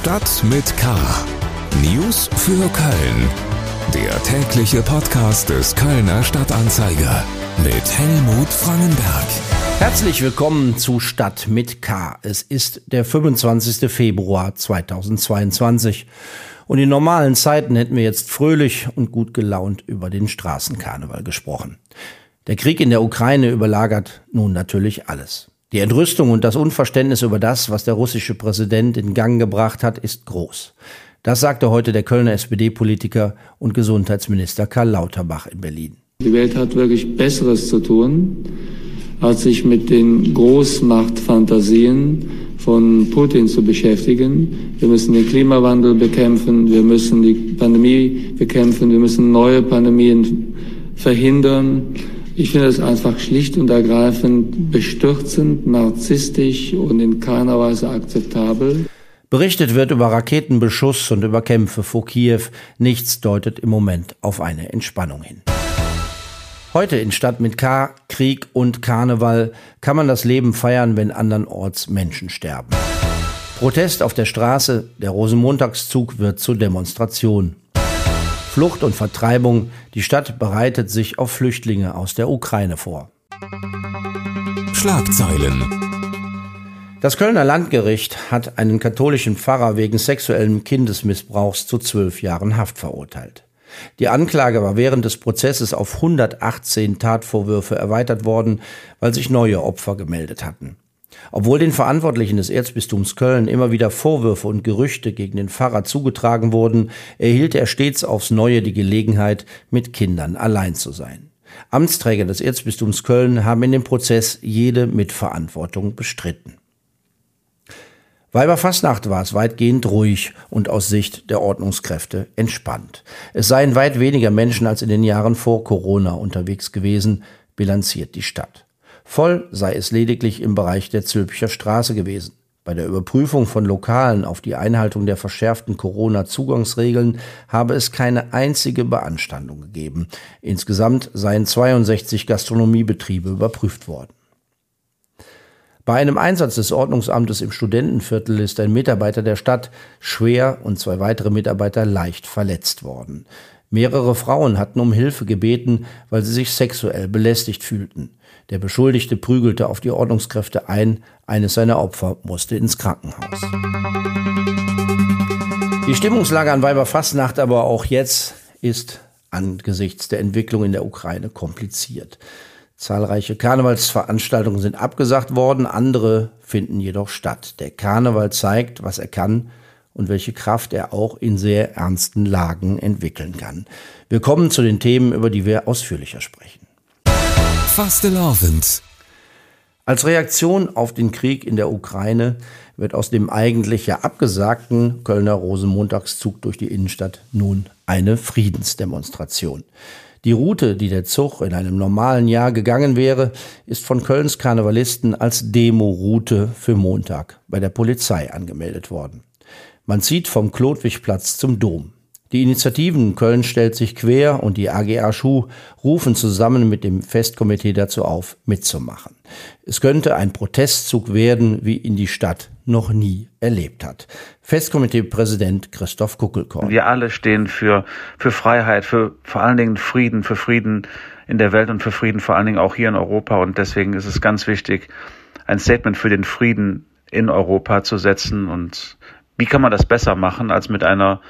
Stadt mit K. News für Köln. Der tägliche Podcast des Kölner Stadtanzeiger mit Helmut Frangenberg. Herzlich willkommen zu Stadt mit K. Es ist der 25. Februar 2022. Und in normalen Zeiten hätten wir jetzt fröhlich und gut gelaunt über den Straßenkarneval gesprochen. Der Krieg in der Ukraine überlagert nun natürlich alles. Die Entrüstung und das Unverständnis über das, was der russische Präsident in Gang gebracht hat, ist groß. Das sagte heute der Kölner SPD-Politiker und Gesundheitsminister Karl Lauterbach in Berlin. Die Welt hat wirklich Besseres zu tun, als sich mit den Großmachtfantasien von Putin zu beschäftigen. Wir müssen den Klimawandel bekämpfen, wir müssen die Pandemie bekämpfen, wir müssen neue Pandemien verhindern. Ich finde es einfach schlicht und ergreifend bestürzend, narzisstisch und in keiner Weise akzeptabel. Berichtet wird über Raketenbeschuss und über Kämpfe vor Kiew. Nichts deutet im Moment auf eine Entspannung hin. Heute in Stadt mit K, Krieg und Karneval kann man das Leben feiern, wenn andernorts Menschen sterben. Protest auf der Straße, der Rosenmontagszug wird zur Demonstration. Flucht und Vertreibung. Die Stadt bereitet sich auf Flüchtlinge aus der Ukraine vor. Schlagzeilen. Das Kölner Landgericht hat einen katholischen Pfarrer wegen sexuellen Kindesmissbrauchs zu zwölf Jahren Haft verurteilt. Die Anklage war während des Prozesses auf 118 Tatvorwürfe erweitert worden, weil sich neue Opfer gemeldet hatten. Obwohl den Verantwortlichen des Erzbistums Köln immer wieder Vorwürfe und Gerüchte gegen den Pfarrer zugetragen wurden, erhielt er stets aufs Neue die Gelegenheit, mit Kindern allein zu sein. Amtsträger des Erzbistums Köln haben in dem Prozess jede Mitverantwortung bestritten. Weiberfastnacht war es weitgehend ruhig und aus Sicht der Ordnungskräfte entspannt. Es seien weit weniger Menschen als in den Jahren vor Corona unterwegs gewesen, bilanziert die Stadt. Voll sei es lediglich im Bereich der Zülpicher Straße gewesen. Bei der Überprüfung von Lokalen auf die Einhaltung der verschärften Corona-Zugangsregeln habe es keine einzige Beanstandung gegeben. Insgesamt seien 62 Gastronomiebetriebe überprüft worden. Bei einem Einsatz des Ordnungsamtes im Studentenviertel ist ein Mitarbeiter der Stadt schwer und zwei weitere Mitarbeiter leicht verletzt worden. Mehrere Frauen hatten um Hilfe gebeten, weil sie sich sexuell belästigt fühlten. Der Beschuldigte prügelte auf die Ordnungskräfte ein, eines seiner Opfer musste ins Krankenhaus. Die Stimmungslage an Weiberfastnacht aber auch jetzt ist angesichts der Entwicklung in der Ukraine kompliziert. Zahlreiche Karnevalsveranstaltungen sind abgesagt worden, andere finden jedoch statt. Der Karneval zeigt, was er kann und welche Kraft er auch in sehr ernsten Lagen entwickeln kann. Wir kommen zu den Themen, über die wir ausführlicher sprechen. Fastelavend. Als Reaktion auf den Krieg in der Ukraine wird aus dem eigentlich ja abgesagten Kölner Rosenmontagszug durch die Innenstadt nun eine Friedensdemonstration. Die Route, die der Zug in einem normalen Jahr gegangen wäre, ist von Kölns Karnevalisten als Demo-Route für Montag bei der Polizei angemeldet worden. Man zieht vom Klodwigplatz zum Dom. Die Initiativen Köln stellt sich quer und die AGA Schuh rufen zusammen mit dem Festkomitee dazu auf, mitzumachen. Es könnte ein Protestzug werden, wie ihn die Stadt noch nie erlebt hat. Festkomitee-Präsident Christoph Kuckelkorn. Wir alle stehen für, für Freiheit, für vor allen Dingen Frieden, für Frieden in der Welt und für Frieden vor allen Dingen auch hier in Europa. Und deswegen ist es ganz wichtig, ein Statement für den Frieden in Europa zu setzen. Und wie kann man das besser machen als mit einer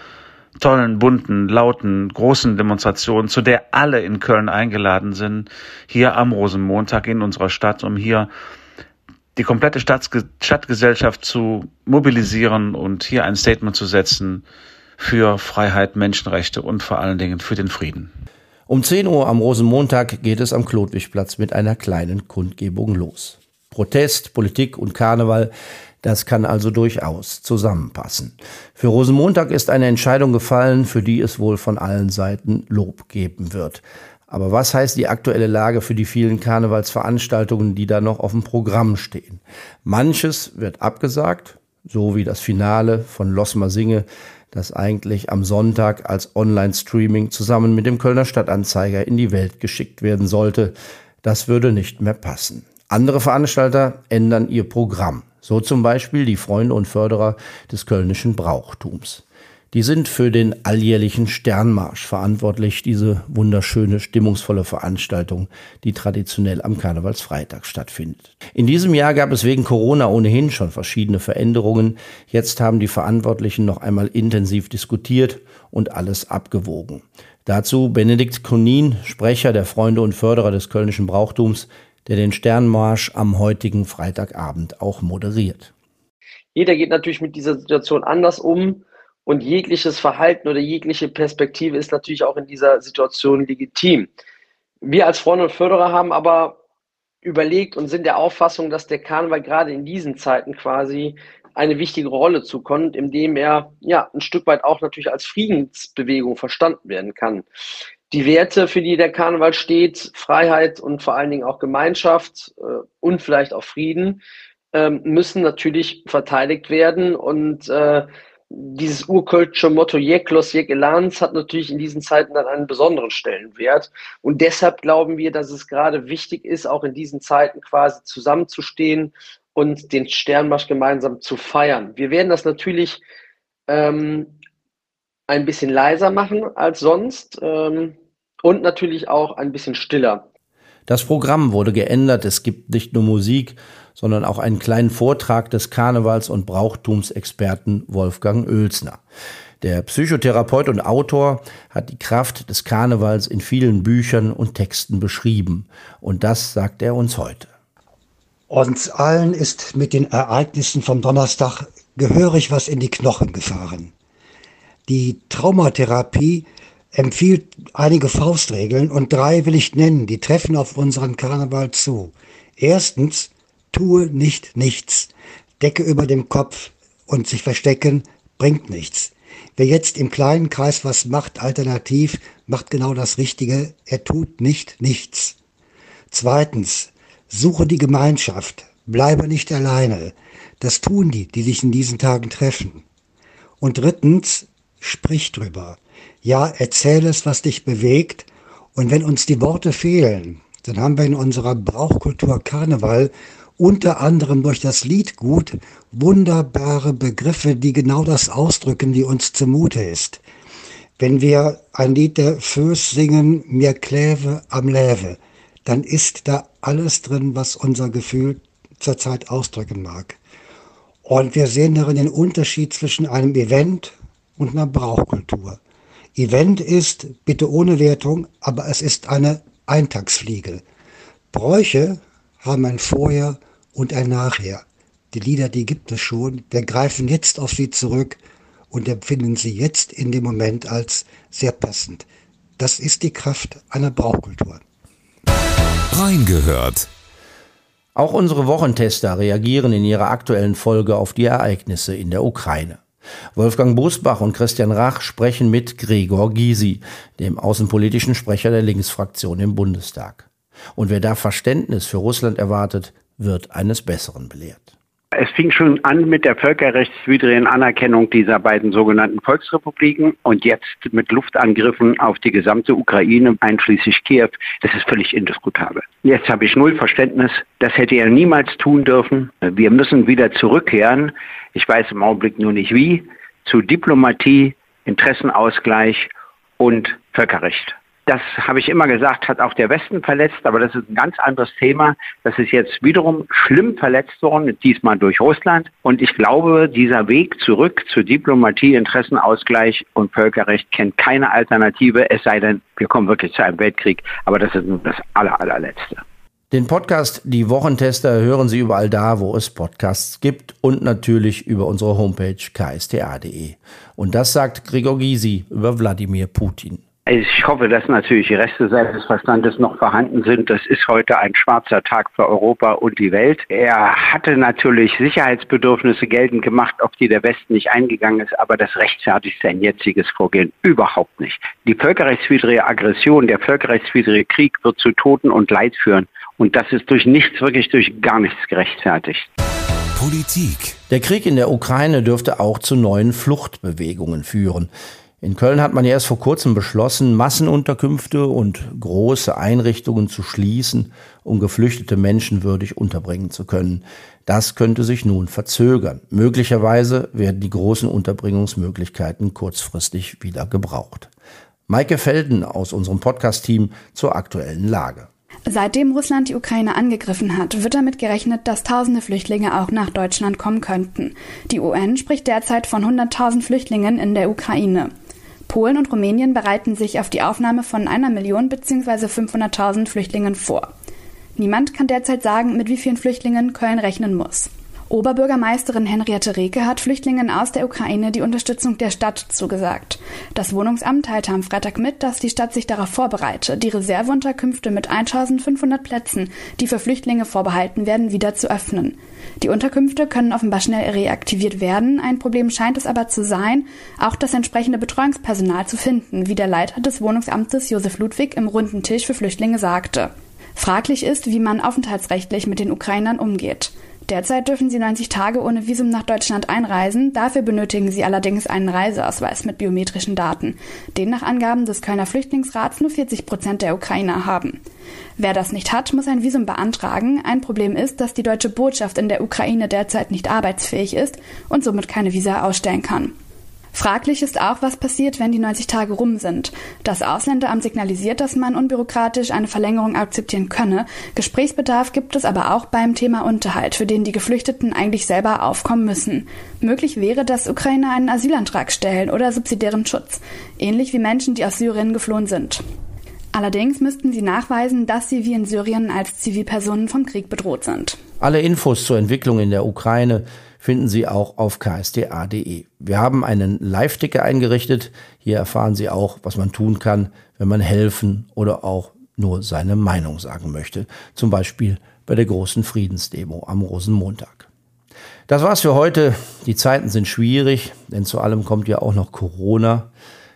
tollen, bunten, lauten, großen Demonstration, zu der alle in Köln eingeladen sind, hier am Rosenmontag in unserer Stadt, um hier die komplette Stadtge Stadtgesellschaft zu mobilisieren und hier ein Statement zu setzen für Freiheit, Menschenrechte und vor allen Dingen für den Frieden. Um 10 Uhr am Rosenmontag geht es am Klodwigplatz mit einer kleinen Kundgebung los. Protest, Politik und Karneval das kann also durchaus zusammenpassen. Für Rosenmontag ist eine Entscheidung gefallen, für die es wohl von allen Seiten Lob geben wird. Aber was heißt die aktuelle Lage für die vielen Karnevalsveranstaltungen, die da noch auf dem Programm stehen? Manches wird abgesagt, so wie das Finale von Losmer Singe, das eigentlich am Sonntag als Online-Streaming zusammen mit dem Kölner Stadtanzeiger in die Welt geschickt werden sollte. Das würde nicht mehr passen. Andere Veranstalter ändern ihr Programm. So zum Beispiel die Freunde und Förderer des kölnischen Brauchtums. Die sind für den alljährlichen Sternmarsch verantwortlich, diese wunderschöne, stimmungsvolle Veranstaltung, die traditionell am Karnevalsfreitag stattfindet. In diesem Jahr gab es wegen Corona ohnehin schon verschiedene Veränderungen. Jetzt haben die Verantwortlichen noch einmal intensiv diskutiert und alles abgewogen. Dazu Benedikt Konin, Sprecher der Freunde und Förderer des kölnischen Brauchtums, der den Sternmarsch am heutigen Freitagabend auch moderiert. Jeder geht natürlich mit dieser Situation anders um und jegliches Verhalten oder jegliche Perspektive ist natürlich auch in dieser Situation legitim. Wir als Freunde und Förderer haben aber überlegt und sind der Auffassung, dass der Karneval gerade in diesen Zeiten quasi eine wichtige Rolle zukommt, indem er ja ein Stück weit auch natürlich als Friedensbewegung verstanden werden kann. Die Werte, für die der Karneval steht, Freiheit und vor allen Dingen auch Gemeinschaft äh, und vielleicht auch Frieden, äh, müssen natürlich verteidigt werden und äh, dieses urkölsche Motto Jeklos Jekelans hat natürlich in diesen Zeiten dann einen besonderen Stellenwert. Und deshalb glauben wir, dass es gerade wichtig ist, auch in diesen Zeiten quasi zusammenzustehen und den Sternmarsch gemeinsam zu feiern. Wir werden das natürlich ähm, ein bisschen leiser machen als sonst ähm, und natürlich auch ein bisschen stiller. Das Programm wurde geändert. Es gibt nicht nur Musik, sondern auch einen kleinen Vortrag des Karnevals- und Brauchtumsexperten Wolfgang Oelsner. Der Psychotherapeut und Autor hat die Kraft des Karnevals in vielen Büchern und Texten beschrieben. Und das sagt er uns heute. Uns allen ist mit den Ereignissen vom Donnerstag gehörig was in die Knochen gefahren. Die Traumatherapie empfiehlt einige Faustregeln und drei will ich nennen, die treffen auf unseren Karneval zu. Erstens, tue nicht nichts. Decke über dem Kopf und sich verstecken bringt nichts. Wer jetzt im kleinen Kreis was macht, alternativ, macht genau das Richtige. Er tut nicht nichts. Zweitens, suche die Gemeinschaft. Bleibe nicht alleine. Das tun die, die sich in diesen Tagen treffen. Und drittens, sprich drüber. Ja, erzähl es, was dich bewegt. Und wenn uns die Worte fehlen, dann haben wir in unserer Brauchkultur Karneval unter anderem durch das Liedgut wunderbare Begriffe, die genau das ausdrücken, wie uns zumute ist. Wenn wir ein Lied der Föß singen, mir kläve am Läve, dann ist da alles drin, was unser Gefühl zurzeit ausdrücken mag. Und wir sehen darin den Unterschied zwischen einem Event und einer Brauchkultur. Event ist, bitte ohne Wertung, aber es ist eine Eintagsfliege. Bräuche haben ein Vorher und ein Nachher. Die Lieder, die gibt es schon. Wir greifen jetzt auf sie zurück und empfinden sie jetzt in dem Moment als sehr passend. Das ist die Kraft einer Brauchkultur. Reingehört. Auch unsere Wochentester reagieren in ihrer aktuellen Folge auf die Ereignisse in der Ukraine. Wolfgang Busbach und Christian Rach sprechen mit Gregor Gysi, dem außenpolitischen Sprecher der Linksfraktion im Bundestag. Und wer da Verständnis für Russland erwartet, wird eines Besseren belehrt. Es fing schon an mit der völkerrechtswidrigen Anerkennung dieser beiden sogenannten Volksrepubliken und jetzt mit Luftangriffen auf die gesamte Ukraine, einschließlich Kiew. Das ist völlig indiskutabel. Jetzt habe ich null Verständnis. Das hätte er niemals tun dürfen. Wir müssen wieder zurückkehren. Ich weiß im Augenblick nur nicht wie. Zu Diplomatie, Interessenausgleich und Völkerrecht das habe ich immer gesagt, hat auch der Westen verletzt, aber das ist ein ganz anderes Thema. Das ist jetzt wiederum schlimm verletzt worden, diesmal durch Russland. Und ich glaube, dieser Weg zurück zur Diplomatie, Interessenausgleich und Völkerrecht kennt keine Alternative, es sei denn, wir kommen wirklich zu einem Weltkrieg. Aber das ist nur das aller, allerletzte. Den Podcast Die Wochentester hören Sie überall da, wo es Podcasts gibt und natürlich über unsere Homepage ksta.de. Und das sagt Gregor Gysi über Wladimir Putin. Ich hoffe, dass natürlich die Reste seines Verstandes noch vorhanden sind. Das ist heute ein schwarzer Tag für Europa und die Welt. Er hatte natürlich Sicherheitsbedürfnisse geltend gemacht, auf die der Westen nicht eingegangen ist, aber das rechtfertigt sein jetziges Vorgehen überhaupt nicht. Die völkerrechtswidrige Aggression, der völkerrechtswidrige Krieg wird zu Toten und Leid führen. Und das ist durch nichts, wirklich durch gar nichts gerechtfertigt. Politik. Der Krieg in der Ukraine dürfte auch zu neuen Fluchtbewegungen führen. In Köln hat man ja erst vor kurzem beschlossen, Massenunterkünfte und große Einrichtungen zu schließen, um geflüchtete Menschen würdig unterbringen zu können. Das könnte sich nun verzögern. Möglicherweise werden die großen Unterbringungsmöglichkeiten kurzfristig wieder gebraucht. Maike Felden aus unserem Podcast-Team zur aktuellen Lage. Seitdem Russland die Ukraine angegriffen hat, wird damit gerechnet, dass tausende Flüchtlinge auch nach Deutschland kommen könnten. Die UN spricht derzeit von 100.000 Flüchtlingen in der Ukraine. Polen und Rumänien bereiten sich auf die Aufnahme von einer Million bzw. 500.000 Flüchtlingen vor. Niemand kann derzeit sagen, mit wie vielen Flüchtlingen Köln rechnen muss. Oberbürgermeisterin Henriette Reke hat Flüchtlingen aus der Ukraine die Unterstützung der Stadt zugesagt. Das Wohnungsamt teilte am Freitag mit, dass die Stadt sich darauf vorbereite, die Reserveunterkünfte mit 1500 Plätzen, die für Flüchtlinge vorbehalten werden, wieder zu öffnen. Die Unterkünfte können offenbar schnell reaktiviert werden. Ein Problem scheint es aber zu sein, auch das entsprechende Betreuungspersonal zu finden, wie der Leiter des Wohnungsamtes Josef Ludwig im runden Tisch für Flüchtlinge sagte. Fraglich ist, wie man aufenthaltsrechtlich mit den Ukrainern umgeht. Derzeit dürfen sie 90 Tage ohne Visum nach Deutschland einreisen. Dafür benötigen sie allerdings einen Reiseausweis mit biometrischen Daten, den nach Angaben des Kölner Flüchtlingsrats nur 40 Prozent der Ukrainer haben. Wer das nicht hat, muss ein Visum beantragen. Ein Problem ist, dass die deutsche Botschaft in der Ukraine derzeit nicht arbeitsfähig ist und somit keine Visa ausstellen kann. Fraglich ist auch, was passiert, wenn die 90 Tage rum sind. Das Ausländeramt signalisiert, dass man unbürokratisch eine Verlängerung akzeptieren könne. Gesprächsbedarf gibt es aber auch beim Thema Unterhalt, für den die Geflüchteten eigentlich selber aufkommen müssen. Möglich wäre, dass Ukrainer einen Asylantrag stellen oder subsidiären Schutz, ähnlich wie Menschen, die aus Syrien geflohen sind. Allerdings müssten sie nachweisen, dass sie wie in Syrien als Zivilpersonen vom Krieg bedroht sind. Alle Infos zur Entwicklung in der Ukraine finden Sie auch auf ksda.de. Wir haben einen Live-Ticker eingerichtet. Hier erfahren Sie auch, was man tun kann, wenn man helfen oder auch nur seine Meinung sagen möchte. Zum Beispiel bei der großen Friedensdemo am Rosenmontag. Das war's für heute. Die Zeiten sind schwierig, denn zu allem kommt ja auch noch Corona.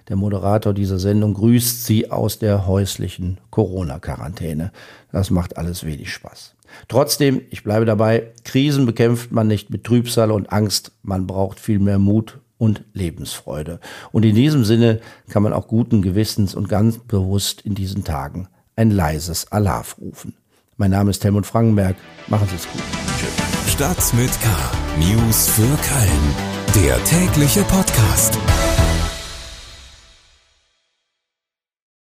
Der Moderator dieser Sendung grüßt Sie aus der häuslichen Corona-Quarantäne. Das macht alles wenig Spaß. Trotzdem, ich bleibe dabei, Krisen bekämpft man nicht mit Trübsal und Angst, man braucht viel mehr Mut und Lebensfreude. Und in diesem Sinne kann man auch guten Gewissens und ganz bewusst in diesen Tagen ein leises Alarv rufen. Mein Name ist Helmut Frankenberg. Machen Sie es gut. Tschüss. Stadt mit K. News für Köln. Der tägliche Podcast.